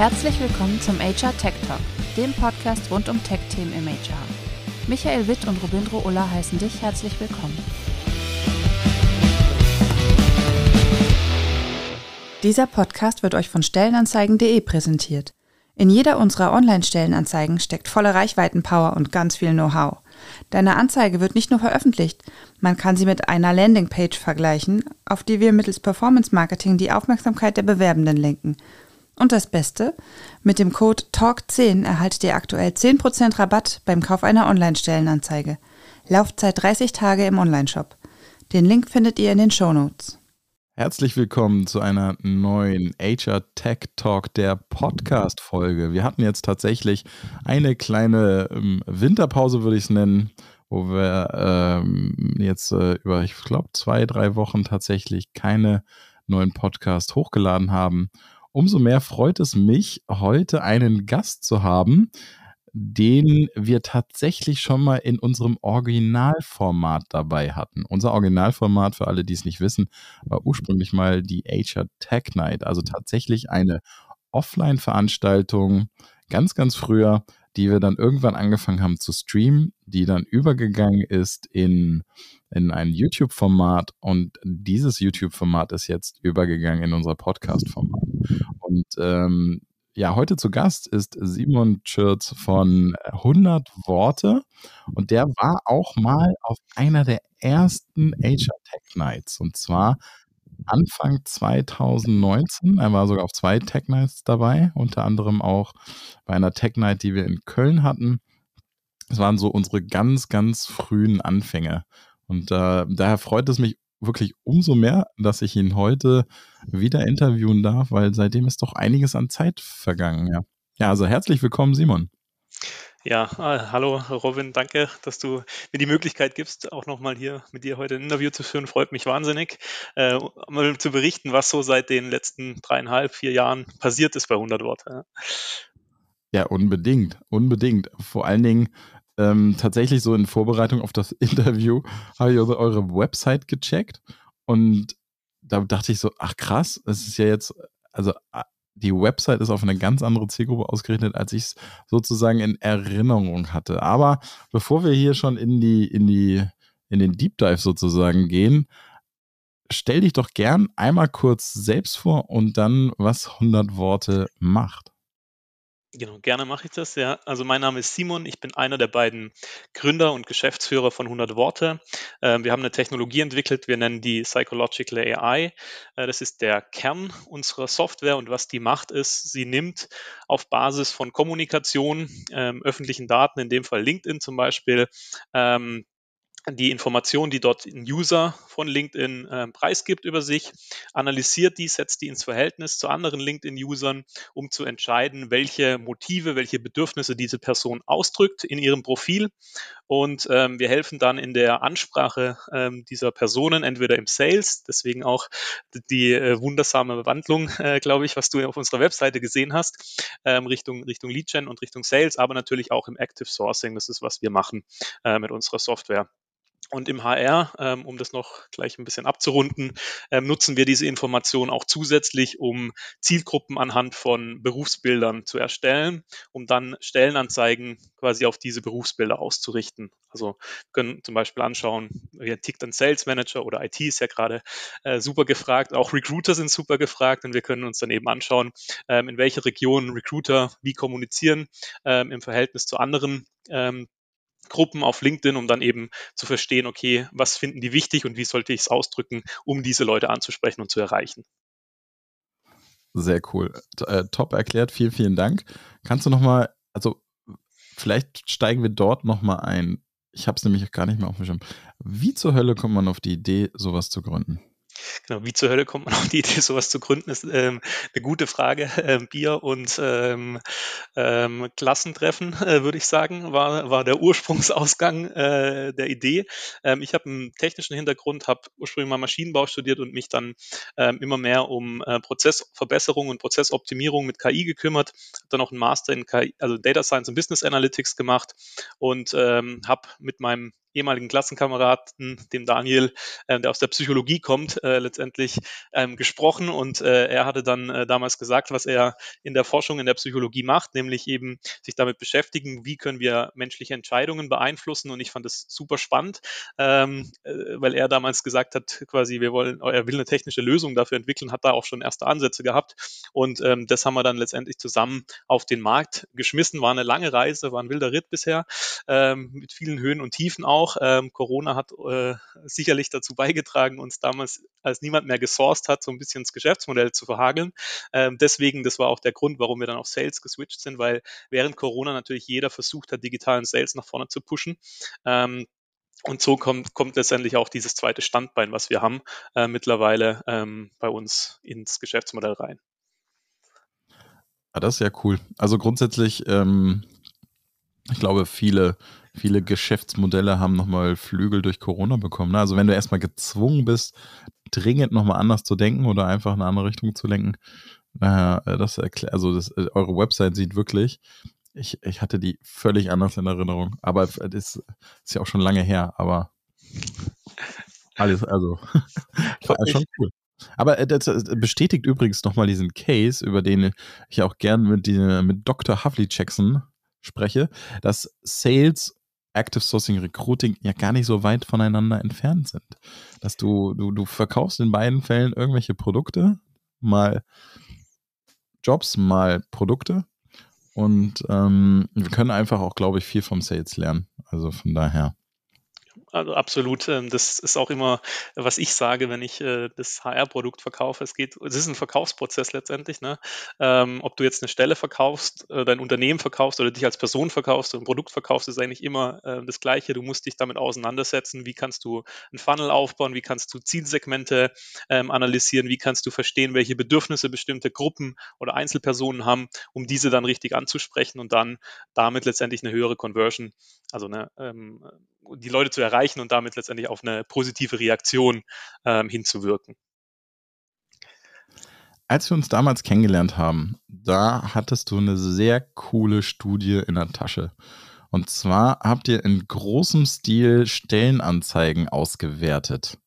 Herzlich willkommen zum HR Tech Talk, dem Podcast rund um Tech-Themen im HR. Michael Witt und Robindro Ulla heißen dich herzlich willkommen. Dieser Podcast wird euch von Stellenanzeigen.de präsentiert. In jeder unserer Online-Stellenanzeigen steckt volle Reichweitenpower und ganz viel Know-how. Deine Anzeige wird nicht nur veröffentlicht, man kann sie mit einer Landingpage vergleichen, auf die wir mittels Performance Marketing die Aufmerksamkeit der Bewerbenden lenken. Und das Beste, mit dem Code TALK10 erhaltet ihr aktuell 10% Rabatt beim Kauf einer Online-Stellenanzeige. Laufzeit 30 Tage im Onlineshop. Den Link findet ihr in den Show Notes. Herzlich willkommen zu einer neuen HR Tech Talk, der Podcast-Folge. Wir hatten jetzt tatsächlich eine kleine ähm, Winterpause, würde ich es nennen, wo wir ähm, jetzt äh, über, ich glaube, zwei, drei Wochen tatsächlich keine neuen Podcasts hochgeladen haben. Umso mehr freut es mich, heute einen Gast zu haben, den wir tatsächlich schon mal in unserem Originalformat dabei hatten. Unser Originalformat, für alle, die es nicht wissen, war ursprünglich mal die HR Tech Night, also tatsächlich eine Offline-Veranstaltung, ganz, ganz früher, die wir dann irgendwann angefangen haben zu streamen, die dann übergegangen ist in, in ein YouTube-Format und dieses YouTube-Format ist jetzt übergegangen in unser Podcast-Format. Und ähm, ja, heute zu Gast ist Simon Schürz von 100 Worte und der war auch mal auf einer der ersten HR Tech Nights und zwar Anfang 2019. Er war sogar auf zwei Tech Nights dabei, unter anderem auch bei einer Tech Night, die wir in Köln hatten. Das waren so unsere ganz, ganz frühen Anfänge. Und äh, daher freut es mich wirklich umso mehr, dass ich ihn heute wieder interviewen darf, weil seitdem ist doch einiges an Zeit vergangen. Ja, ja also herzlich willkommen, Simon. Ja, äh, hallo Robin, danke, dass du mir die Möglichkeit gibst, auch nochmal hier mit dir heute ein Interview zu führen. Freut mich wahnsinnig, äh, mal zu berichten, was so seit den letzten dreieinhalb, vier Jahren passiert ist bei 100 Worte. Ja, unbedingt, unbedingt. Vor allen Dingen ähm, tatsächlich so in Vorbereitung auf das Interview habe ich eure Website gecheckt und da dachte ich so, ach krass, es ist ja jetzt, also die Website ist auf eine ganz andere Zielgruppe ausgerichtet, als ich es sozusagen in Erinnerung hatte. Aber bevor wir hier schon in die, in die, in den Deep Dive sozusagen gehen, stell dich doch gern einmal kurz selbst vor und dann, was 100 Worte macht. Genau, gerne mache ich das. Ja, also mein Name ist Simon. Ich bin einer der beiden Gründer und Geschäftsführer von 100 Worte. Ähm, wir haben eine Technologie entwickelt. Wir nennen die Psychological AI. Äh, das ist der Kern unserer Software und was die macht ist, sie nimmt auf Basis von Kommunikation, ähm, öffentlichen Daten, in dem Fall LinkedIn zum Beispiel, ähm, die Informationen, die dort ein User von LinkedIn äh, preisgibt über sich, analysiert die, setzt die ins Verhältnis zu anderen LinkedIn-Usern, um zu entscheiden, welche Motive, welche Bedürfnisse diese Person ausdrückt in ihrem Profil. Und ähm, wir helfen dann in der Ansprache ähm, dieser Personen, entweder im Sales, deswegen auch die äh, wundersame Wandlung, äh, glaube ich, was du auf unserer Webseite gesehen hast, ähm, Richtung, Richtung Lead-Gen und Richtung Sales, aber natürlich auch im Active Sourcing. Das ist, was wir machen äh, mit unserer Software. Und im HR, ähm, um das noch gleich ein bisschen abzurunden, ähm, nutzen wir diese Information auch zusätzlich, um Zielgruppen anhand von Berufsbildern zu erstellen, um dann Stellenanzeigen quasi auf diese Berufsbilder auszurichten. Also können zum Beispiel anschauen, wie tickt ein Sales Manager oder IT ist ja gerade äh, super gefragt, auch Recruiter sind super gefragt und wir können uns dann eben anschauen, ähm, in welche Regionen Recruiter wie kommunizieren ähm, im Verhältnis zu anderen ähm, Gruppen auf LinkedIn, um dann eben zu verstehen, okay, was finden die wichtig und wie sollte ich es ausdrücken, um diese Leute anzusprechen und zu erreichen. Sehr cool. Äh, top erklärt. Vielen, vielen Dank. Kannst du nochmal, also vielleicht steigen wir dort nochmal ein. Ich habe es nämlich gar nicht mehr auf dem Schirm. Wie zur Hölle kommt man auf die Idee, sowas zu gründen? Genau, wie zur Hölle kommt man auf die Idee, sowas zu gründen, ist ähm, eine gute Frage. Ähm, Bier und ähm, ähm, Klassentreffen, äh, würde ich sagen, war, war der Ursprungsausgang äh, der Idee. Ähm, ich habe einen technischen Hintergrund, habe ursprünglich mal Maschinenbau studiert und mich dann ähm, immer mehr um äh, Prozessverbesserung und Prozessoptimierung mit KI gekümmert. Habe dann auch einen Master in KI, also Data Science und Business Analytics gemacht und habe mit meinem ehemaligen Klassenkameraden, dem Daniel, äh, der aus der Psychologie kommt, äh, letztendlich ähm, gesprochen. Und äh, er hatte dann äh, damals gesagt, was er in der Forschung in der Psychologie macht, nämlich eben sich damit beschäftigen, wie können wir menschliche Entscheidungen beeinflussen. Und ich fand das super spannend, ähm, äh, weil er damals gesagt hat, quasi, wir wollen, er will eine technische Lösung dafür entwickeln, hat da auch schon erste Ansätze gehabt. Und ähm, das haben wir dann letztendlich zusammen auf den Markt geschmissen, war eine lange Reise, war ein wilder Ritt bisher, ähm, mit vielen Höhen und Tiefen auch auch. Ähm, Corona hat äh, sicherlich dazu beigetragen, uns damals, als niemand mehr gesourced hat, so ein bisschen das Geschäftsmodell zu verhageln. Ähm, deswegen, das war auch der Grund, warum wir dann auf Sales geswitcht sind, weil während Corona natürlich jeder versucht hat, digitalen Sales nach vorne zu pushen. Ähm, und so kommt, kommt letztendlich auch dieses zweite Standbein, was wir haben, äh, mittlerweile ähm, bei uns ins Geschäftsmodell rein. Ah, das ist ja cool. Also grundsätzlich, ähm, ich glaube, viele viele Geschäftsmodelle haben nochmal Flügel durch Corona bekommen. Ne? Also wenn du erstmal gezwungen bist, dringend nochmal anders zu denken oder einfach in eine andere Richtung zu lenken, naja, äh, das erklärt, also das, äh, eure Website sieht wirklich, ich, ich hatte die völlig anders in Erinnerung, aber das ist, ist ja auch schon lange her, aber alles, also, schon cool. Aber äh, das bestätigt übrigens nochmal diesen Case, über den ich auch gern mit, die, mit Dr. Havli Jackson spreche, dass Sales Active Sourcing Recruiting ja gar nicht so weit voneinander entfernt sind. Dass du, du, du verkaufst in beiden Fällen irgendwelche Produkte, mal Jobs, mal Produkte. Und ähm, wir können einfach auch, glaube ich, viel vom Sales lernen. Also von daher. Also absolut. Ähm, das ist auch immer, was ich sage, wenn ich äh, das HR-Produkt verkaufe. Es geht, es ist ein Verkaufsprozess letztendlich. Ne? Ähm, ob du jetzt eine Stelle verkaufst, äh, dein Unternehmen verkaufst oder dich als Person verkaufst oder ein Produkt verkaufst, ist eigentlich immer äh, das Gleiche. Du musst dich damit auseinandersetzen. Wie kannst du einen Funnel aufbauen? Wie kannst du Zielsegmente ähm, analysieren? Wie kannst du verstehen, welche Bedürfnisse bestimmte Gruppen oder Einzelpersonen haben, um diese dann richtig anzusprechen und dann damit letztendlich eine höhere Conversion, also eine, ähm, die Leute zu erreichen und damit letztendlich auf eine positive Reaktion ähm, hinzuwirken. Als wir uns damals kennengelernt haben, da hattest du eine sehr coole Studie in der Tasche. Und zwar habt ihr in großem Stil Stellenanzeigen ausgewertet.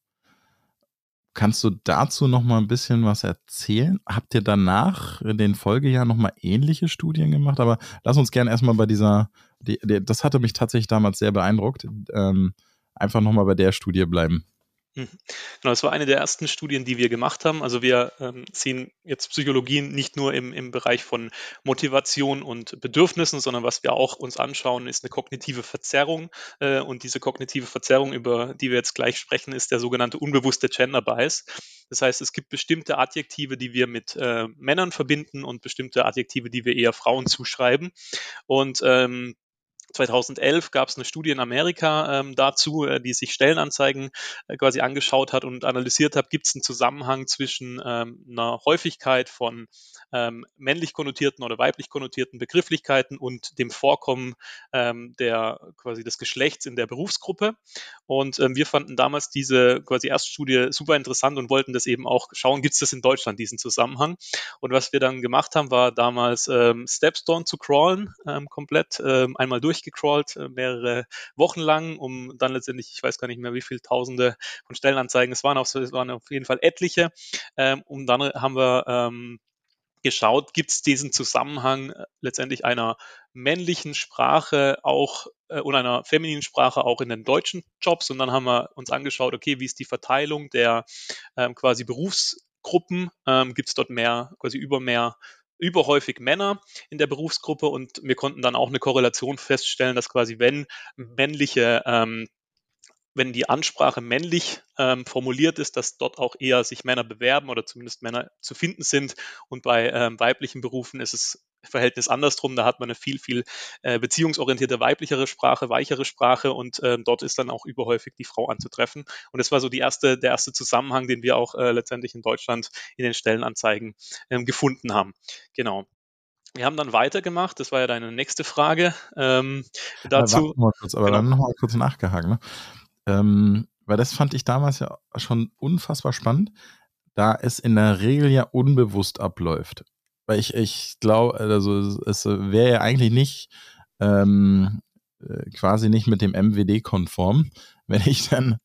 Kannst du dazu noch mal ein bisschen was erzählen? Habt ihr danach in den Folgejahren noch mal ähnliche Studien gemacht? Aber lass uns gerne erstmal bei dieser, die, die, das hatte mich tatsächlich damals sehr beeindruckt, ähm, einfach noch mal bei der Studie bleiben. Mhm. Genau, das war eine der ersten Studien, die wir gemacht haben. Also wir ähm, sehen jetzt Psychologie nicht nur im, im Bereich von Motivation und Bedürfnissen, sondern was wir auch uns anschauen, ist eine kognitive Verzerrung. Äh, und diese kognitive Verzerrung, über die wir jetzt gleich sprechen, ist der sogenannte unbewusste Gender Bias. Das heißt, es gibt bestimmte Adjektive, die wir mit äh, Männern verbinden und bestimmte Adjektive, die wir eher Frauen zuschreiben. Und ähm, 2011 gab es eine Studie in Amerika ähm, dazu, äh, die sich Stellenanzeigen äh, quasi angeschaut hat und analysiert hat, gibt es einen Zusammenhang zwischen ähm, einer Häufigkeit von ähm, männlich konnotierten oder weiblich konnotierten Begrifflichkeiten und dem Vorkommen ähm, der quasi des Geschlechts in der Berufsgruppe. Und ähm, wir fanden damals diese quasi Erststudie super interessant und wollten das eben auch schauen, gibt es das in Deutschland, diesen Zusammenhang. Und was wir dann gemacht haben, war damals ähm, Stepstone zu crawlen, komplett einmal durch durchgecrawlt, äh, mehrere Wochen lang, um dann letztendlich, ich weiß gar nicht mehr, wie viele Tausende von Stellenanzeigen, es waren, es waren auf jeden Fall etliche, ähm, und dann haben wir ähm, geschaut, gibt es diesen Zusammenhang äh, letztendlich einer männlichen Sprache auch äh, und einer femininen Sprache auch in den deutschen Jobs. Und dann haben wir uns angeschaut, okay, wie ist die Verteilung der ähm, quasi Berufsgruppen? Ähm, gibt es dort mehr, quasi über mehr überhäufig Männer in der Berufsgruppe und wir konnten dann auch eine Korrelation feststellen, dass quasi wenn männliche ähm, wenn die Ansprache männlich ähm, formuliert ist, dass dort auch eher sich Männer bewerben oder zumindest Männer zu finden sind. Und bei ähm, weiblichen Berufen ist es Verhältnis andersrum. Da hat man eine viel, viel äh, beziehungsorientierte weiblichere Sprache, weichere Sprache und äh, dort ist dann auch überhäufig die Frau anzutreffen. Und das war so die erste, der erste Zusammenhang, den wir auch äh, letztendlich in Deutschland in den Stellenanzeigen ähm, gefunden haben. Genau. Wir haben dann weitergemacht, das war ja deine nächste Frage. Ähm, dazu. Mal kurz, aber genau. dann nochmal kurz nachgehakt. Ne? Ähm, weil das fand ich damals ja schon unfassbar spannend, da es in der Regel ja unbewusst abläuft. Weil ich, ich glaube, also es wäre ja eigentlich nicht, ähm, äh, quasi nicht mit dem MWD konform, wenn ich dann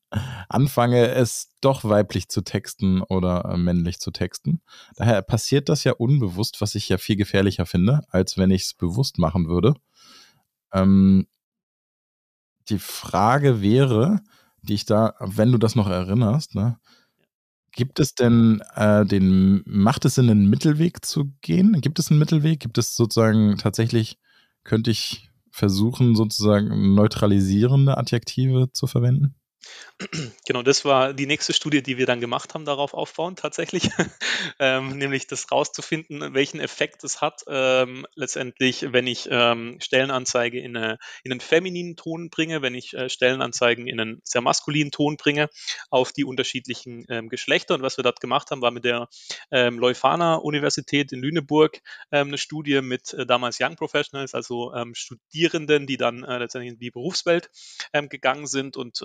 anfange, es doch weiblich zu texten oder äh, männlich zu texten. Daher passiert das ja unbewusst, was ich ja viel gefährlicher finde, als wenn ich es bewusst machen würde. Ähm, die Frage wäre, die ich da, wenn du das noch erinnerst, ne, Gibt es denn äh, den, macht es Sinn, einen Mittelweg zu gehen? Gibt es einen Mittelweg? Gibt es sozusagen tatsächlich, könnte ich versuchen, sozusagen neutralisierende Adjektive zu verwenden? Genau, das war die nächste Studie, die wir dann gemacht haben, darauf aufbauend tatsächlich, ähm, nämlich das rauszufinden, welchen Effekt es hat, ähm, letztendlich, wenn ich ähm, Stellenanzeige in, eine, in, einen femininen Ton bringe, wenn ich äh, Stellenanzeigen in einen sehr maskulinen Ton bringe, auf die unterschiedlichen ähm, Geschlechter. Und was wir dort gemacht haben, war mit der ähm, Leuphana Universität in Lüneburg ähm, eine Studie mit äh, damals Young Professionals, also Studierenden, die dann äh, letztendlich in die Berufswelt gegangen sind und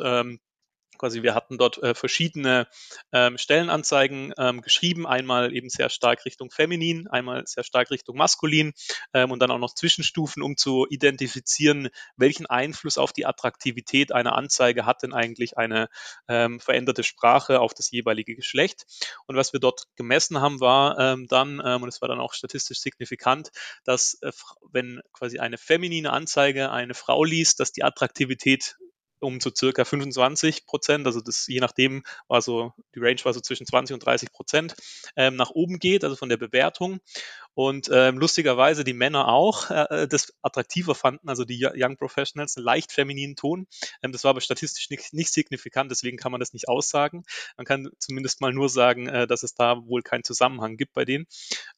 Quasi wir hatten dort äh, verschiedene ähm, Stellenanzeigen ähm, geschrieben, einmal eben sehr stark Richtung feminin, einmal sehr stark Richtung maskulin ähm, und dann auch noch Zwischenstufen, um zu identifizieren, welchen Einfluss auf die Attraktivität einer Anzeige hat denn eigentlich eine ähm, veränderte Sprache auf das jeweilige Geschlecht. Und was wir dort gemessen haben, war ähm, dann, ähm, und es war dann auch statistisch signifikant, dass äh, wenn quasi eine feminine Anzeige eine Frau liest, dass die Attraktivität um so circa 25 Prozent, also das je nachdem war so, die Range war so zwischen 20 und 30 Prozent, ähm, nach oben geht, also von der Bewertung. Und ähm, lustigerweise die Männer auch äh, das attraktiver fanden, also die Young Professionals, einen leicht femininen Ton. Ähm, das war aber statistisch nicht, nicht, signifikant, deswegen kann man das nicht aussagen. Man kann zumindest mal nur sagen, äh, dass es da wohl keinen Zusammenhang gibt bei denen.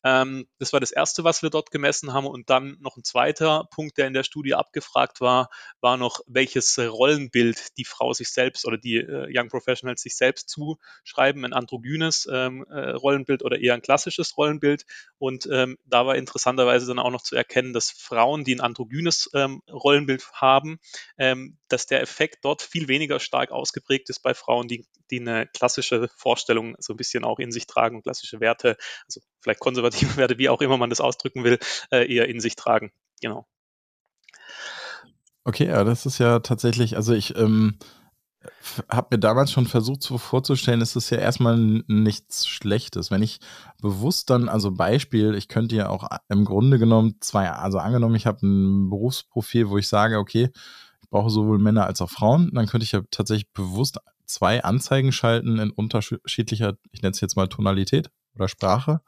Ähm, das war das Erste, was wir dort gemessen haben. Und dann noch ein zweiter Punkt, der in der Studie abgefragt war, war noch, welches Rollenbild die Frau sich selbst oder die äh, Young Professionals sich selbst zuschreiben, ein androgynes ähm, äh, Rollenbild oder eher ein klassisches Rollenbild. Und äh, ähm, da war interessanterweise dann auch noch zu erkennen, dass Frauen, die ein androgynes ähm, Rollenbild haben, ähm, dass der Effekt dort viel weniger stark ausgeprägt ist bei Frauen, die, die eine klassische Vorstellung so ein bisschen auch in sich tragen und klassische Werte, also vielleicht konservative Werte, wie auch immer man das ausdrücken will, äh, eher in sich tragen. Genau. Okay, ja, das ist ja tatsächlich, also ich ähm, habe mir damals schon versucht so vorzustellen, es ist ja erstmal nichts Schlechtes. Wenn ich bewusst dann, also Beispiel, ich könnte ja auch im Grunde genommen zwei, also angenommen, ich habe ein Berufsprofil, wo ich sage, okay, ich brauche sowohl Männer als auch Frauen, dann könnte ich ja tatsächlich bewusst zwei Anzeigen schalten in unterschiedlicher, ich nenne es jetzt mal Tonalität oder Sprache.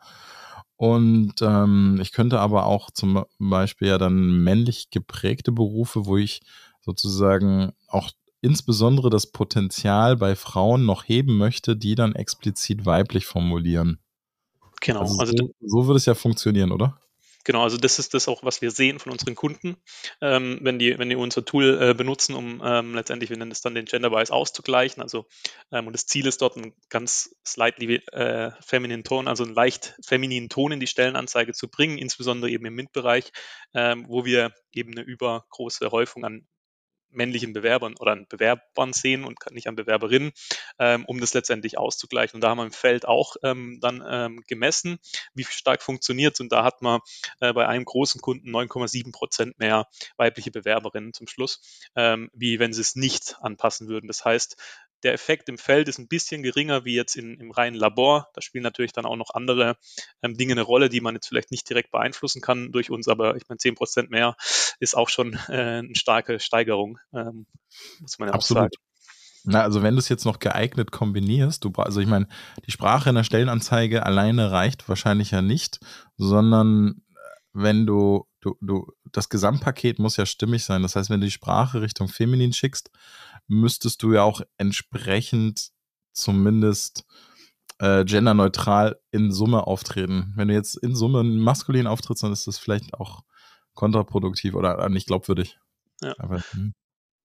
Und ähm, ich könnte aber auch zum Beispiel ja dann männlich geprägte Berufe, wo ich sozusagen auch insbesondere das Potenzial bei Frauen noch heben möchte, die dann explizit weiblich formulieren. Genau. Also, also so, so würde es ja funktionieren, oder? Genau, also das ist das auch, was wir sehen von unseren Kunden, ähm, wenn, die, wenn die unser Tool äh, benutzen, um ähm, letztendlich, wir nennen es dann den Gender Bias auszugleichen. Also ähm, und das Ziel ist dort, einen ganz slightly äh, feminine Ton, also einen leicht femininen Ton in die Stellenanzeige zu bringen, insbesondere eben im MINT-Bereich, ähm, wo wir eben eine übergroße Häufung an männlichen Bewerbern oder an Bewerbern sehen und nicht an Bewerberinnen, ähm, um das letztendlich auszugleichen. Und da haben wir im Feld auch ähm, dann ähm, gemessen, wie stark funktioniert es. Und da hat man äh, bei einem großen Kunden 9,7 Prozent mehr weibliche Bewerberinnen zum Schluss, ähm, wie wenn sie es nicht anpassen würden. Das heißt, der Effekt im Feld ist ein bisschen geringer wie jetzt in, im reinen Labor. Da spielen natürlich dann auch noch andere ähm, Dinge eine Rolle, die man jetzt vielleicht nicht direkt beeinflussen kann durch uns, aber ich meine, 10 Prozent mehr ist auch schon äh, eine starke Steigerung, ähm, muss man ja Absolut. auch sagen. Na, also wenn du es jetzt noch geeignet kombinierst, du, also ich meine, die Sprache in der Stellenanzeige alleine reicht wahrscheinlich ja nicht, sondern äh, wenn du, du, du, das Gesamtpaket muss ja stimmig sein. Das heißt, wenn du die Sprache Richtung Feminin schickst, müsstest du ja auch entsprechend zumindest äh, genderneutral in Summe auftreten. Wenn du jetzt in Summe maskulin auftrittst, dann ist das vielleicht auch kontraproduktiv oder äh, nicht glaubwürdig. Ja. Aber, hm.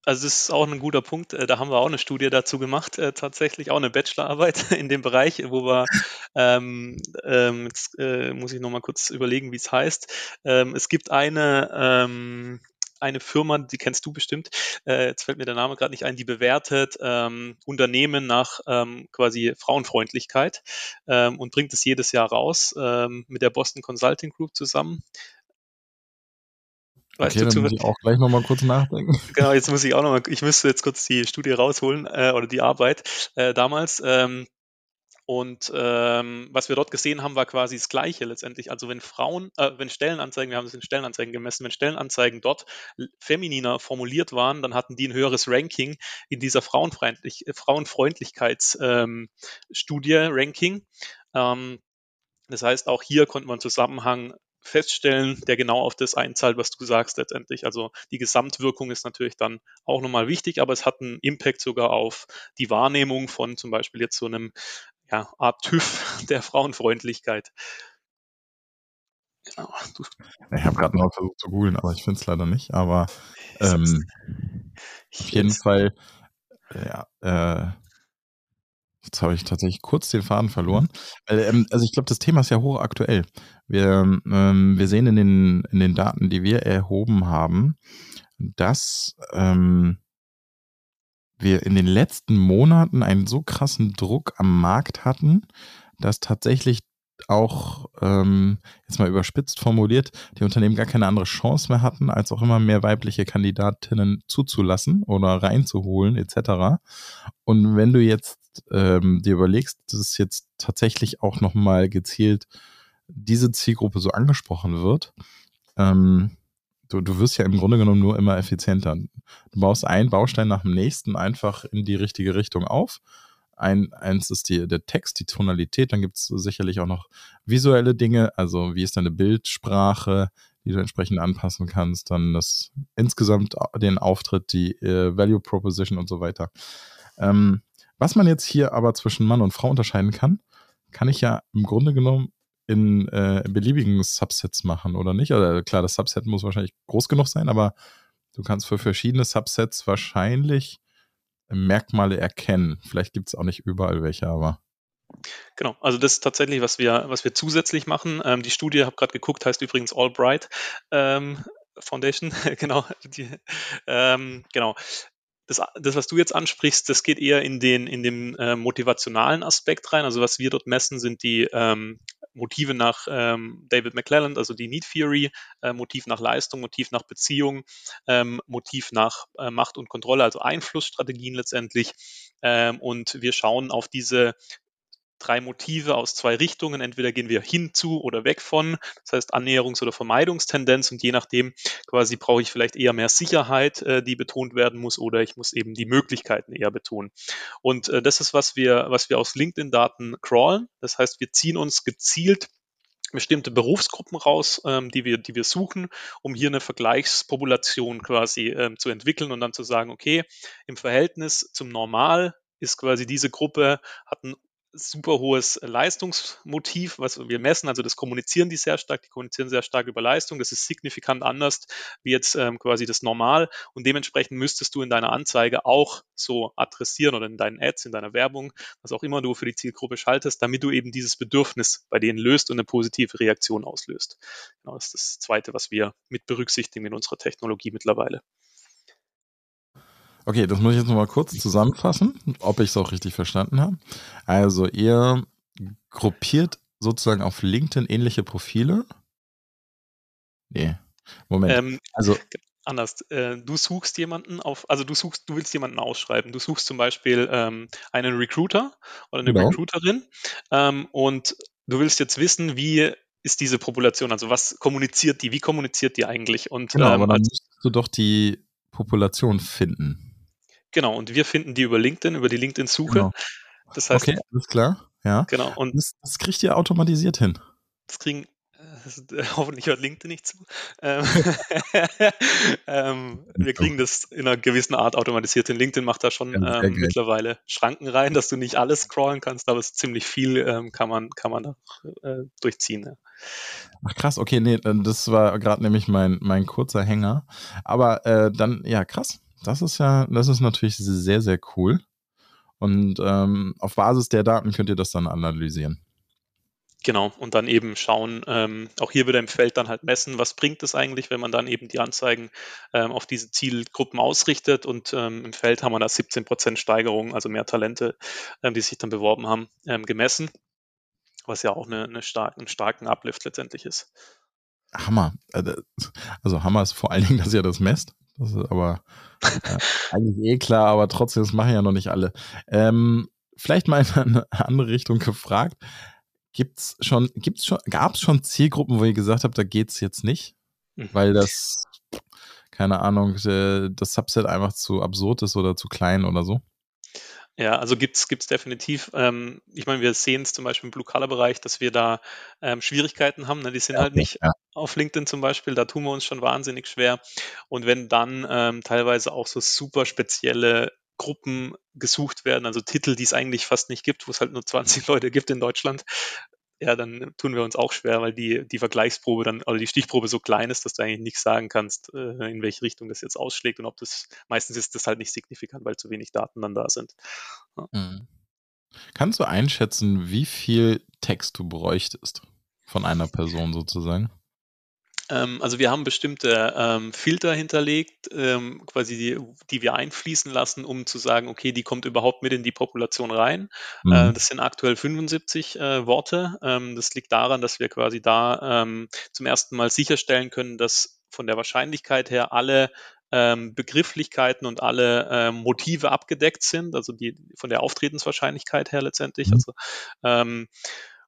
Also das ist auch ein guter Punkt. Äh, da haben wir auch eine Studie dazu gemacht, äh, tatsächlich auch eine Bachelorarbeit in dem Bereich, wo wir ähm, ähm, jetzt äh, muss ich noch mal kurz überlegen, wie es heißt. Ähm, es gibt eine ähm, eine Firma, die kennst du bestimmt, äh, jetzt fällt mir der Name gerade nicht ein, die bewertet ähm, Unternehmen nach ähm, quasi Frauenfreundlichkeit ähm, und bringt es jedes Jahr raus ähm, mit der Boston Consulting Group zusammen. Weißt okay, du, dann muss ich auch gleich nochmal kurz nachdenken. Genau, jetzt muss ich auch nochmal, ich müsste jetzt kurz die Studie rausholen äh, oder die Arbeit äh, damals. Ähm, und ähm, was wir dort gesehen haben, war quasi das Gleiche letztendlich. Also wenn Frauen, äh, wenn Stellenanzeigen, wir haben es in Stellenanzeigen gemessen, wenn Stellenanzeigen dort femininer formuliert waren, dann hatten die ein höheres Ranking in dieser Frauenfreundlich äh, Frauenfreundlichkeitsstudie, ähm, Ranking. Ähm, das heißt, auch hier konnte man Zusammenhang feststellen, der genau auf das einzahlt, was du sagst letztendlich. Also die Gesamtwirkung ist natürlich dann auch nochmal wichtig, aber es hat einen Impact sogar auf die Wahrnehmung von zum Beispiel jetzt so einem ja, Art TÜV der Frauenfreundlichkeit. Genau. Ich habe gerade mal versucht zu googeln, aber ich finde es leider nicht. Aber ähm, auf jeden Fall, ja, äh, Jetzt habe ich tatsächlich kurz den Faden verloren. Ähm, also ich glaube, das Thema ist ja hochaktuell. Wir, ähm, wir sehen in den, in den Daten, die wir erhoben haben, dass ähm, wir in den letzten Monaten einen so krassen Druck am Markt hatten, dass tatsächlich auch, ähm, jetzt mal überspitzt formuliert, die Unternehmen gar keine andere Chance mehr hatten, als auch immer mehr weibliche Kandidatinnen zuzulassen oder reinzuholen, etc. Und wenn du jetzt ähm, dir überlegst, dass es jetzt tatsächlich auch nochmal gezielt diese Zielgruppe so angesprochen wird, ähm, du, du wirst ja im Grunde genommen nur immer effizienter. Du baust einen Baustein nach dem nächsten einfach in die richtige Richtung auf. Ein, eins ist die, der Text, die Tonalität, dann gibt es sicherlich auch noch visuelle Dinge, also wie ist deine Bildsprache, die du entsprechend anpassen kannst, dann das insgesamt den Auftritt, die äh, Value Proposition und so weiter. Ähm, was man jetzt hier aber zwischen Mann und Frau unterscheiden kann, kann ich ja im Grunde genommen in äh, beliebigen Subsets machen, oder nicht? Oder klar, das Subset muss wahrscheinlich groß genug sein, aber du kannst für verschiedene Subsets wahrscheinlich Merkmale erkennen. Vielleicht gibt es auch nicht überall welche, aber. Genau, also das ist tatsächlich, was wir, was wir zusätzlich machen. Ähm, die Studie, habe gerade geguckt, heißt übrigens Albright ähm, Foundation. genau, die, ähm, genau das, das, was du jetzt ansprichst, das geht eher in den, in den äh, motivationalen Aspekt rein. Also was wir dort messen, sind die ähm, Motive nach ähm, David McClelland, also die Need Theory, äh, Motiv nach Leistung, Motiv nach Beziehung, ähm, Motiv nach äh, Macht und Kontrolle, also Einflussstrategien letztendlich. Ähm, und wir schauen auf diese drei Motive aus zwei Richtungen. Entweder gehen wir hinzu oder weg von, das heißt Annäherungs- oder Vermeidungstendenz und je nachdem quasi brauche ich vielleicht eher mehr Sicherheit, äh, die betont werden muss oder ich muss eben die Möglichkeiten eher betonen. Und äh, das ist, was wir, was wir aus LinkedIn-Daten crawlen. Das heißt, wir ziehen uns gezielt bestimmte Berufsgruppen raus, ähm, die, wir, die wir suchen, um hier eine Vergleichspopulation quasi ähm, zu entwickeln und dann zu sagen, okay, im Verhältnis zum Normal ist quasi diese Gruppe, hat ein super hohes Leistungsmotiv, was wir messen. Also das kommunizieren die sehr stark, die kommunizieren sehr stark über Leistung. Das ist signifikant anders wie jetzt ähm, quasi das Normal. Und dementsprechend müsstest du in deiner Anzeige auch so adressieren oder in deinen Ads, in deiner Werbung, was auch immer du für die Zielgruppe schaltest, damit du eben dieses Bedürfnis bei denen löst und eine positive Reaktion auslöst. Genau, das ist das Zweite, was wir mit berücksichtigen in unserer Technologie mittlerweile. Okay, das muss ich jetzt nochmal kurz zusammenfassen, ob ich es auch richtig verstanden habe. Also ihr gruppiert sozusagen auf LinkedIn ähnliche Profile. Nee, Moment. Ähm, also anders. Äh, du suchst jemanden auf, also du suchst, du willst jemanden ausschreiben. Du suchst zum Beispiel ähm, einen Recruiter oder eine genau. Recruiterin ähm, und du willst jetzt wissen, wie ist diese Population, also was kommuniziert die, wie kommuniziert die eigentlich? Und, genau, aber ähm, dann musst du doch die Population finden. Genau, und wir finden die über LinkedIn, über die LinkedIn-Suche. Genau. Das heißt, okay, alles klar. Ja. Genau. Und das, das kriegt ihr automatisiert hin. Das kriegen äh, hoffentlich hört LinkedIn nicht zu. Ähm, ähm, wir kriegen das in einer gewissen Art automatisiert hin. LinkedIn macht da schon ähm, mittlerweile Schranken rein, dass du nicht alles scrollen kannst, aber es ziemlich viel ähm, kann man, kann man da äh, durchziehen. Ja. Ach krass, okay, nee, das war gerade nämlich mein, mein kurzer Hänger. Aber äh, dann, ja, krass. Das ist ja, das ist natürlich sehr, sehr cool. Und ähm, auf Basis der Daten könnt ihr das dann analysieren. Genau, und dann eben schauen, ähm, auch hier wieder im Feld dann halt messen, was bringt es eigentlich, wenn man dann eben die Anzeigen ähm, auf diese Zielgruppen ausrichtet und ähm, im Feld haben wir da 17% Steigerung, also mehr Talente, ähm, die sich dann beworben haben, ähm, gemessen, was ja auch eine, eine stark, einen starken Uplift letztendlich ist. Hammer. Äh, also Hammer ist vor allen Dingen, dass ihr das messt. Das ist aber äh, eigentlich eh klar, aber trotzdem, das machen ja noch nicht alle. Ähm, vielleicht mal in eine andere Richtung gefragt. Gibt's schon, gibt's schon, gab es schon Zielgruppen, wo ihr gesagt habt, da geht's jetzt nicht? Mhm. Weil das, keine Ahnung, das Subset einfach zu absurd ist oder zu klein oder so? Ja, also gibt es definitiv. Ähm, ich meine, wir sehen es zum Beispiel im Blue-Color-Bereich, dass wir da ähm, Schwierigkeiten haben. Ne? Die sind ja, halt nicht ja. auf LinkedIn zum Beispiel, da tun wir uns schon wahnsinnig schwer. Und wenn dann ähm, teilweise auch so super spezielle Gruppen gesucht werden, also Titel, die es eigentlich fast nicht gibt, wo es halt nur 20 Leute gibt in Deutschland, ja, dann tun wir uns auch schwer, weil die, die Vergleichsprobe dann, oder die Stichprobe so klein ist, dass du eigentlich nicht sagen kannst, äh, in welche Richtung das jetzt ausschlägt und ob das, meistens ist das halt nicht signifikant, weil zu wenig Daten dann da sind. Ja. Mhm. Kannst du einschätzen, wie viel Text du bräuchtest von einer Person sozusagen? Ähm, also wir haben bestimmte ähm, Filter hinterlegt, ähm, quasi die, die wir einfließen lassen, um zu sagen, okay, die kommt überhaupt mit in die Population rein. Äh, mhm. Äh, das sind aktuell 75 äh, Worte. Ähm, das liegt daran, dass wir quasi da ähm, zum ersten Mal sicherstellen können, dass von der Wahrscheinlichkeit her alle ähm, Begrifflichkeiten und alle ähm, Motive abgedeckt sind, also die von der Auftretenswahrscheinlichkeit her letztendlich. Mhm. Also ähm,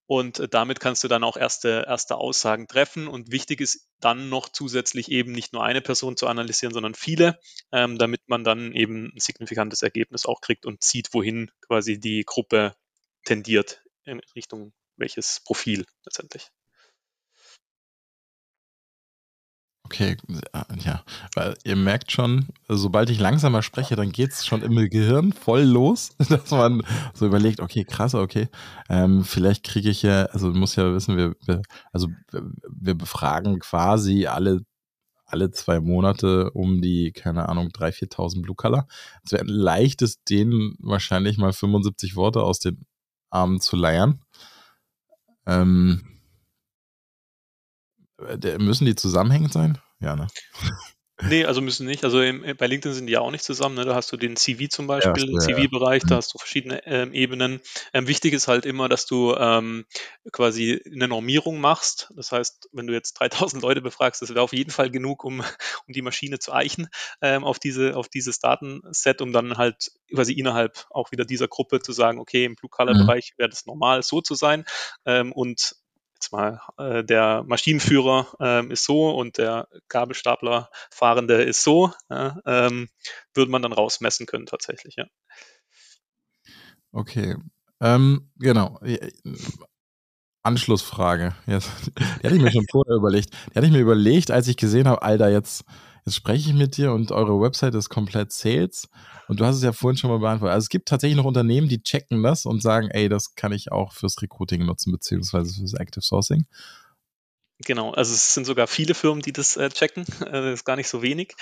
und äh, damit kannst du dann auch erste, erste Aussagen treffen. Und wichtig ist dann noch zusätzlich eben nicht nur eine Person zu analysieren, sondern viele, ähm, damit man dann eben ein signifikantes Ergebnis auch kriegt und sieht, wohin quasi die Gruppe tendiert in Richtung welches Profil letztendlich. Okay, ja, weil ihr merkt schon, sobald ich langsamer spreche, dann geht es schon im Gehirn voll los, dass man so überlegt, okay, krass, okay, ähm, vielleicht kriege ich ja, also muss ja wissen, wir, wir, also wir befragen quasi alle alle zwei Monate um die, keine Ahnung, 3.000, 4.000 Blue Color. Es wäre ein leichtes, denen wahrscheinlich mal 75 Worte aus den Armen zu leiern. Ähm, äh, müssen die zusammenhängend sein? Ja, ne? Nee, also müssen nicht. Also im, bei LinkedIn sind die ja auch nicht zusammen. Ne? Da hast du den CV zum Beispiel, ja, den CV-Bereich, ja. da mhm. hast du verschiedene ähm, Ebenen. Ähm, wichtig ist halt immer, dass du ähm, quasi eine Normierung machst. Das heißt, wenn du jetzt 3000 Leute befragst, das wäre auf jeden Fall genug, um, um die Maschine zu eichen ähm, auf, diese, auf dieses Datenset, um dann halt quasi innerhalb auch wieder dieser Gruppe zu sagen, okay, im Blue-Color-Bereich mhm. wäre das normal, so zu sein. Ähm, und jetzt mal, äh, der Maschinenführer ähm, ist so und der Gabelstaplerfahrende ist so, ja, ähm, würde man dann rausmessen können tatsächlich, ja. Okay, ähm, genau. Anschlussfrage. Jetzt, die hatte ich mir schon vorher überlegt. Die hatte ich mir überlegt, als ich gesehen habe, Alter, jetzt Jetzt spreche ich mit dir und eure Website ist komplett Sales. Und du hast es ja vorhin schon mal beantwortet. Also es gibt tatsächlich noch Unternehmen, die checken das und sagen, ey, das kann ich auch fürs Recruiting nutzen, beziehungsweise fürs Active Sourcing. Genau, also es sind sogar viele Firmen, die das äh, checken. Äh, das ist gar nicht so wenig.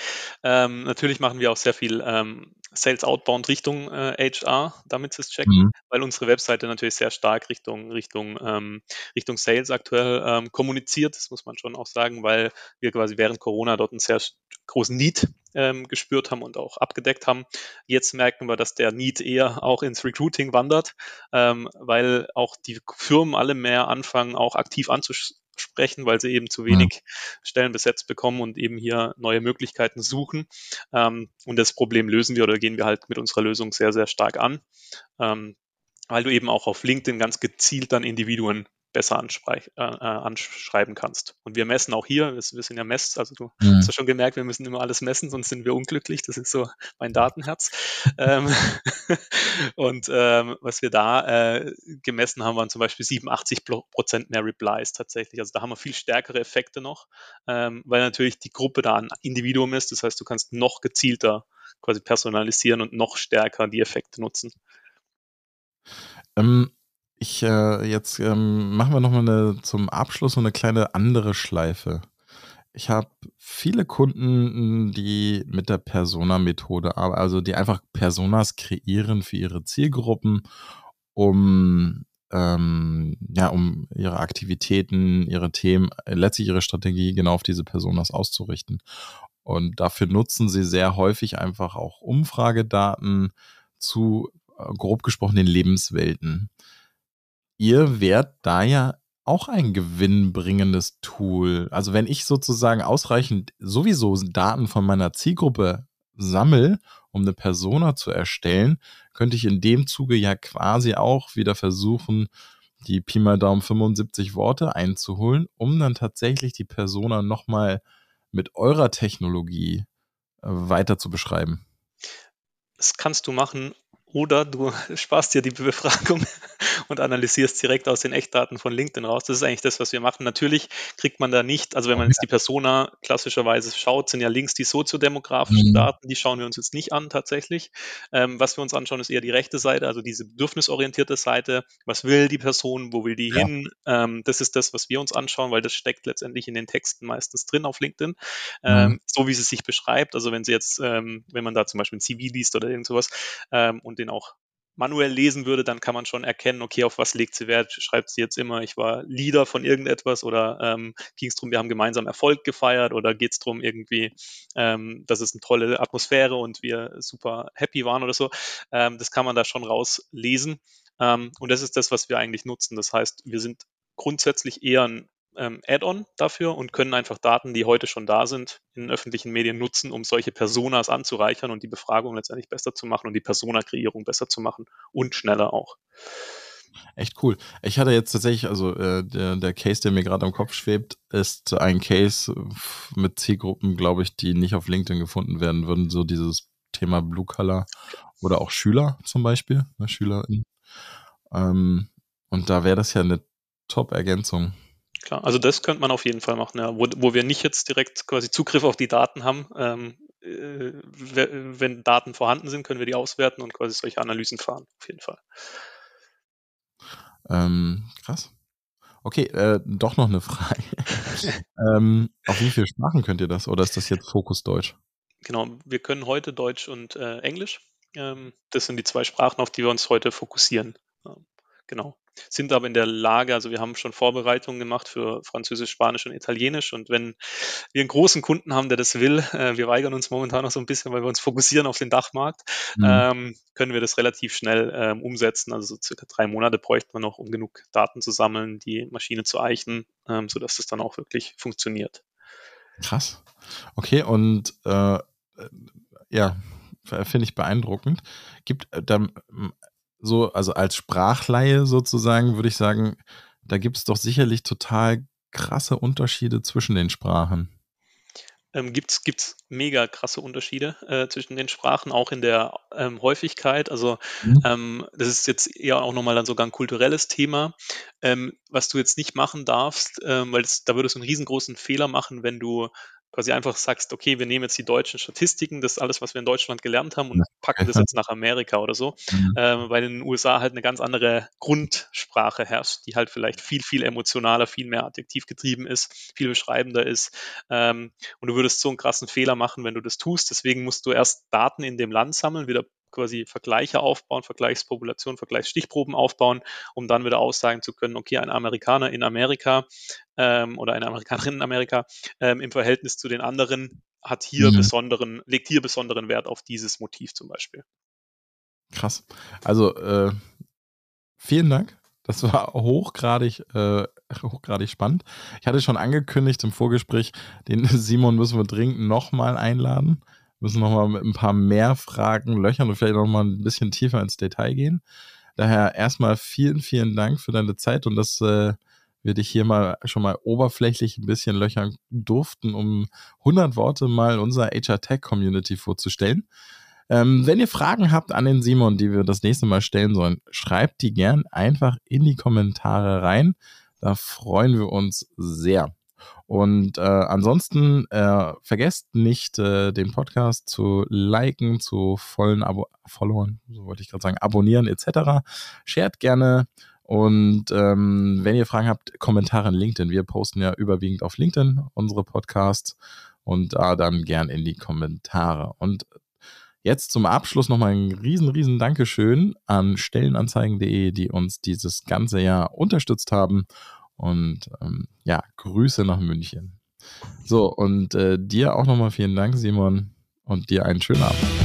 Ähm, natürlich machen wir auch sehr viel ähm, Sales Outbound Richtung äh, HR, damit sie es checken, mhm. weil unsere Webseite natürlich sehr stark Richtung, Richtung, ähm, Richtung Sales aktuell ähm, kommuniziert. Das muss man schon auch sagen, weil wir quasi während Corona dort einen sehr großen Need ähm, gespürt haben und auch abgedeckt haben. Jetzt merken wir, dass der Need eher auch ins Recruiting wandert, ähm, weil auch die Firmen alle mehr anfangen, auch aktiv anzuschauen sprechen, weil sie eben zu wenig ja. Stellen besetzt bekommen und eben hier neue Möglichkeiten suchen. Ähm, und das Problem lösen wir oder gehen wir halt mit unserer Lösung sehr, sehr stark an, ähm, weil du eben auch auf LinkedIn ganz gezielt dann Individuen besser äh, äh, anschreiben kannst. Und wir messen auch hier, wir, wir sind ja Mess, also du mhm. hast ja schon gemerkt, wir müssen immer alles messen, sonst sind wir unglücklich. Das ist so mein Datenherz. ähm, und ähm, was wir da äh, gemessen haben, waren zum Beispiel 87 Prozent mehr Replies tatsächlich. Also da haben wir viel stärkere Effekte noch, ähm, weil natürlich die Gruppe da ein Individuum ist. Das heißt, du kannst noch gezielter quasi personalisieren und noch stärker die Effekte nutzen. Ähm, ich, äh, jetzt ähm, machen wir nochmal eine, zum Abschluss eine kleine andere Schleife. Ich habe viele Kunden, die mit der Persona-Methode arbeiten, also die einfach Personas kreieren für ihre Zielgruppen, um, ähm, ja, um ihre Aktivitäten, ihre Themen, letztlich ihre Strategie genau auf diese Personas auszurichten. Und dafür nutzen sie sehr häufig einfach auch Umfragedaten zu, äh, grob gesprochen, den Lebenswelten ihr werdet da ja auch ein gewinnbringendes Tool. Also wenn ich sozusagen ausreichend sowieso Daten von meiner Zielgruppe sammle, um eine Persona zu erstellen, könnte ich in dem Zuge ja quasi auch wieder versuchen, die Pi mal Daumen 75 Worte einzuholen, um dann tatsächlich die Persona nochmal mit eurer Technologie äh, weiter zu beschreiben. Das kannst du machen oder du sparst dir die Befragung und analysierst direkt aus den Echtdaten von LinkedIn raus. Das ist eigentlich das, was wir machen. Natürlich kriegt man da nicht, also wenn man jetzt die Persona klassischerweise schaut, sind ja links die soziodemografischen mhm. Daten, die schauen wir uns jetzt nicht an tatsächlich. Ähm, was wir uns anschauen, ist eher die rechte Seite, also diese bedürfnisorientierte Seite. Was will die Person, wo will die ja. hin? Ähm, das ist das, was wir uns anschauen, weil das steckt letztendlich in den Texten meistens drin auf LinkedIn, ähm, mhm. so wie sie sich beschreibt. Also wenn sie jetzt, ähm, wenn man da zum Beispiel ein CV liest oder irgend sowas ähm, und den auch manuell lesen würde, dann kann man schon erkennen, okay, auf was legt sie Wert? Schreibt sie jetzt immer, ich war Leader von irgendetwas oder ähm, ging es darum, wir haben gemeinsam Erfolg gefeiert oder geht es darum irgendwie, ähm, dass es eine tolle Atmosphäre und wir super happy waren oder so. Ähm, das kann man da schon rauslesen. Ähm, und das ist das, was wir eigentlich nutzen. Das heißt, wir sind grundsätzlich eher ein ähm, Add-on dafür und können einfach Daten, die heute schon da sind, in öffentlichen Medien nutzen, um solche Personas anzureichern und die Befragung letztendlich besser zu machen und die Persona-Kreierung besser zu machen und schneller auch. Echt cool. Ich hatte jetzt tatsächlich, also äh, der, der Case, der mir gerade am Kopf schwebt, ist ein Case mit Zielgruppen, glaube ich, die nicht auf LinkedIn gefunden werden würden. So dieses Thema Blue Color oder auch Schüler zum Beispiel, ne, SchülerInnen. Ähm, und da wäre das ja eine Top-Ergänzung. Klar, also das könnte man auf jeden Fall machen, ja. wo, wo wir nicht jetzt direkt quasi Zugriff auf die Daten haben. Ähm, äh, wenn Daten vorhanden sind, können wir die auswerten und quasi solche Analysen fahren, auf jeden Fall. Ähm, krass. Okay, äh, doch noch eine Frage. ähm, auf wie viele Sprachen könnt ihr das oder ist das jetzt Fokus Deutsch? Genau, wir können heute Deutsch und äh, Englisch. Ähm, das sind die zwei Sprachen, auf die wir uns heute fokussieren. Genau sind aber in der Lage, also wir haben schon Vorbereitungen gemacht für Französisch, Spanisch und Italienisch und wenn wir einen großen Kunden haben, der das will, äh, wir weigern uns momentan noch so ein bisschen, weil wir uns fokussieren auf den Dachmarkt, mhm. ähm, können wir das relativ schnell ähm, umsetzen. Also so circa drei Monate bräuchte man noch, um genug Daten zu sammeln, die Maschine zu eichen, ähm, sodass das dann auch wirklich funktioniert. Krass. Okay, und äh, ja, finde ich beeindruckend. Gibt äh, da so, also als Sprachleihe sozusagen, würde ich sagen, da gibt es doch sicherlich total krasse Unterschiede zwischen den Sprachen. Ähm, Gibt es mega krasse Unterschiede äh, zwischen den Sprachen, auch in der ähm, Häufigkeit. Also mhm. ähm, das ist jetzt eher auch nochmal dann sogar ein kulturelles Thema, ähm, was du jetzt nicht machen darfst, ähm, weil das, da würdest du einen riesengroßen Fehler machen, wenn du quasi einfach sagst, okay, wir nehmen jetzt die deutschen Statistiken, das ist alles, was wir in Deutschland gelernt haben und packen das jetzt nach Amerika oder so, mhm. ähm, weil in den USA halt eine ganz andere Grundsprache herrscht, die halt vielleicht viel, viel emotionaler, viel mehr adjektiv getrieben ist, viel beschreibender ist. Ähm, und du würdest so einen krassen Fehler machen, wenn du das tust. Deswegen musst du erst Daten in dem Land sammeln, wieder quasi Vergleiche aufbauen, Vergleichspopulation, Vergleichsstichproben aufbauen, um dann wieder aussagen zu können, okay, ein Amerikaner in Amerika ähm, oder eine Amerikanerin in Amerika ähm, im Verhältnis zu den anderen hat hier mhm. besonderen, legt hier besonderen Wert auf dieses Motiv zum Beispiel. Krass. Also äh, vielen Dank. Das war hochgradig, äh, hochgradig spannend. Ich hatte schon angekündigt im Vorgespräch, den Simon müssen wir dringend nochmal einladen müssen nochmal mit ein paar mehr Fragen löchern und vielleicht nochmal ein bisschen tiefer ins Detail gehen. Daher erstmal vielen, vielen Dank für deine Zeit und dass äh, wir dich hier mal schon mal oberflächlich ein bisschen löchern durften, um 100 Worte mal unserer HR Tech Community vorzustellen. Ähm, wenn ihr Fragen habt an den Simon, die wir das nächste Mal stellen sollen, schreibt die gern einfach in die Kommentare rein. Da freuen wir uns sehr. Und äh, ansonsten äh, vergesst nicht, äh, den Podcast zu liken, zu vollen Abo Followern, so wollte ich gerade sagen, abonnieren etc. Shared gerne. Und ähm, wenn ihr Fragen habt, Kommentare in LinkedIn. Wir posten ja überwiegend auf LinkedIn unsere Podcasts und da dann gern in die Kommentare. Und jetzt zum Abschluss nochmal ein riesen, riesen Dankeschön an Stellenanzeigen.de, die uns dieses ganze Jahr unterstützt haben und ähm, ja, Grüße nach München. So, und äh, dir auch nochmal vielen Dank, Simon, und dir einen schönen Abend.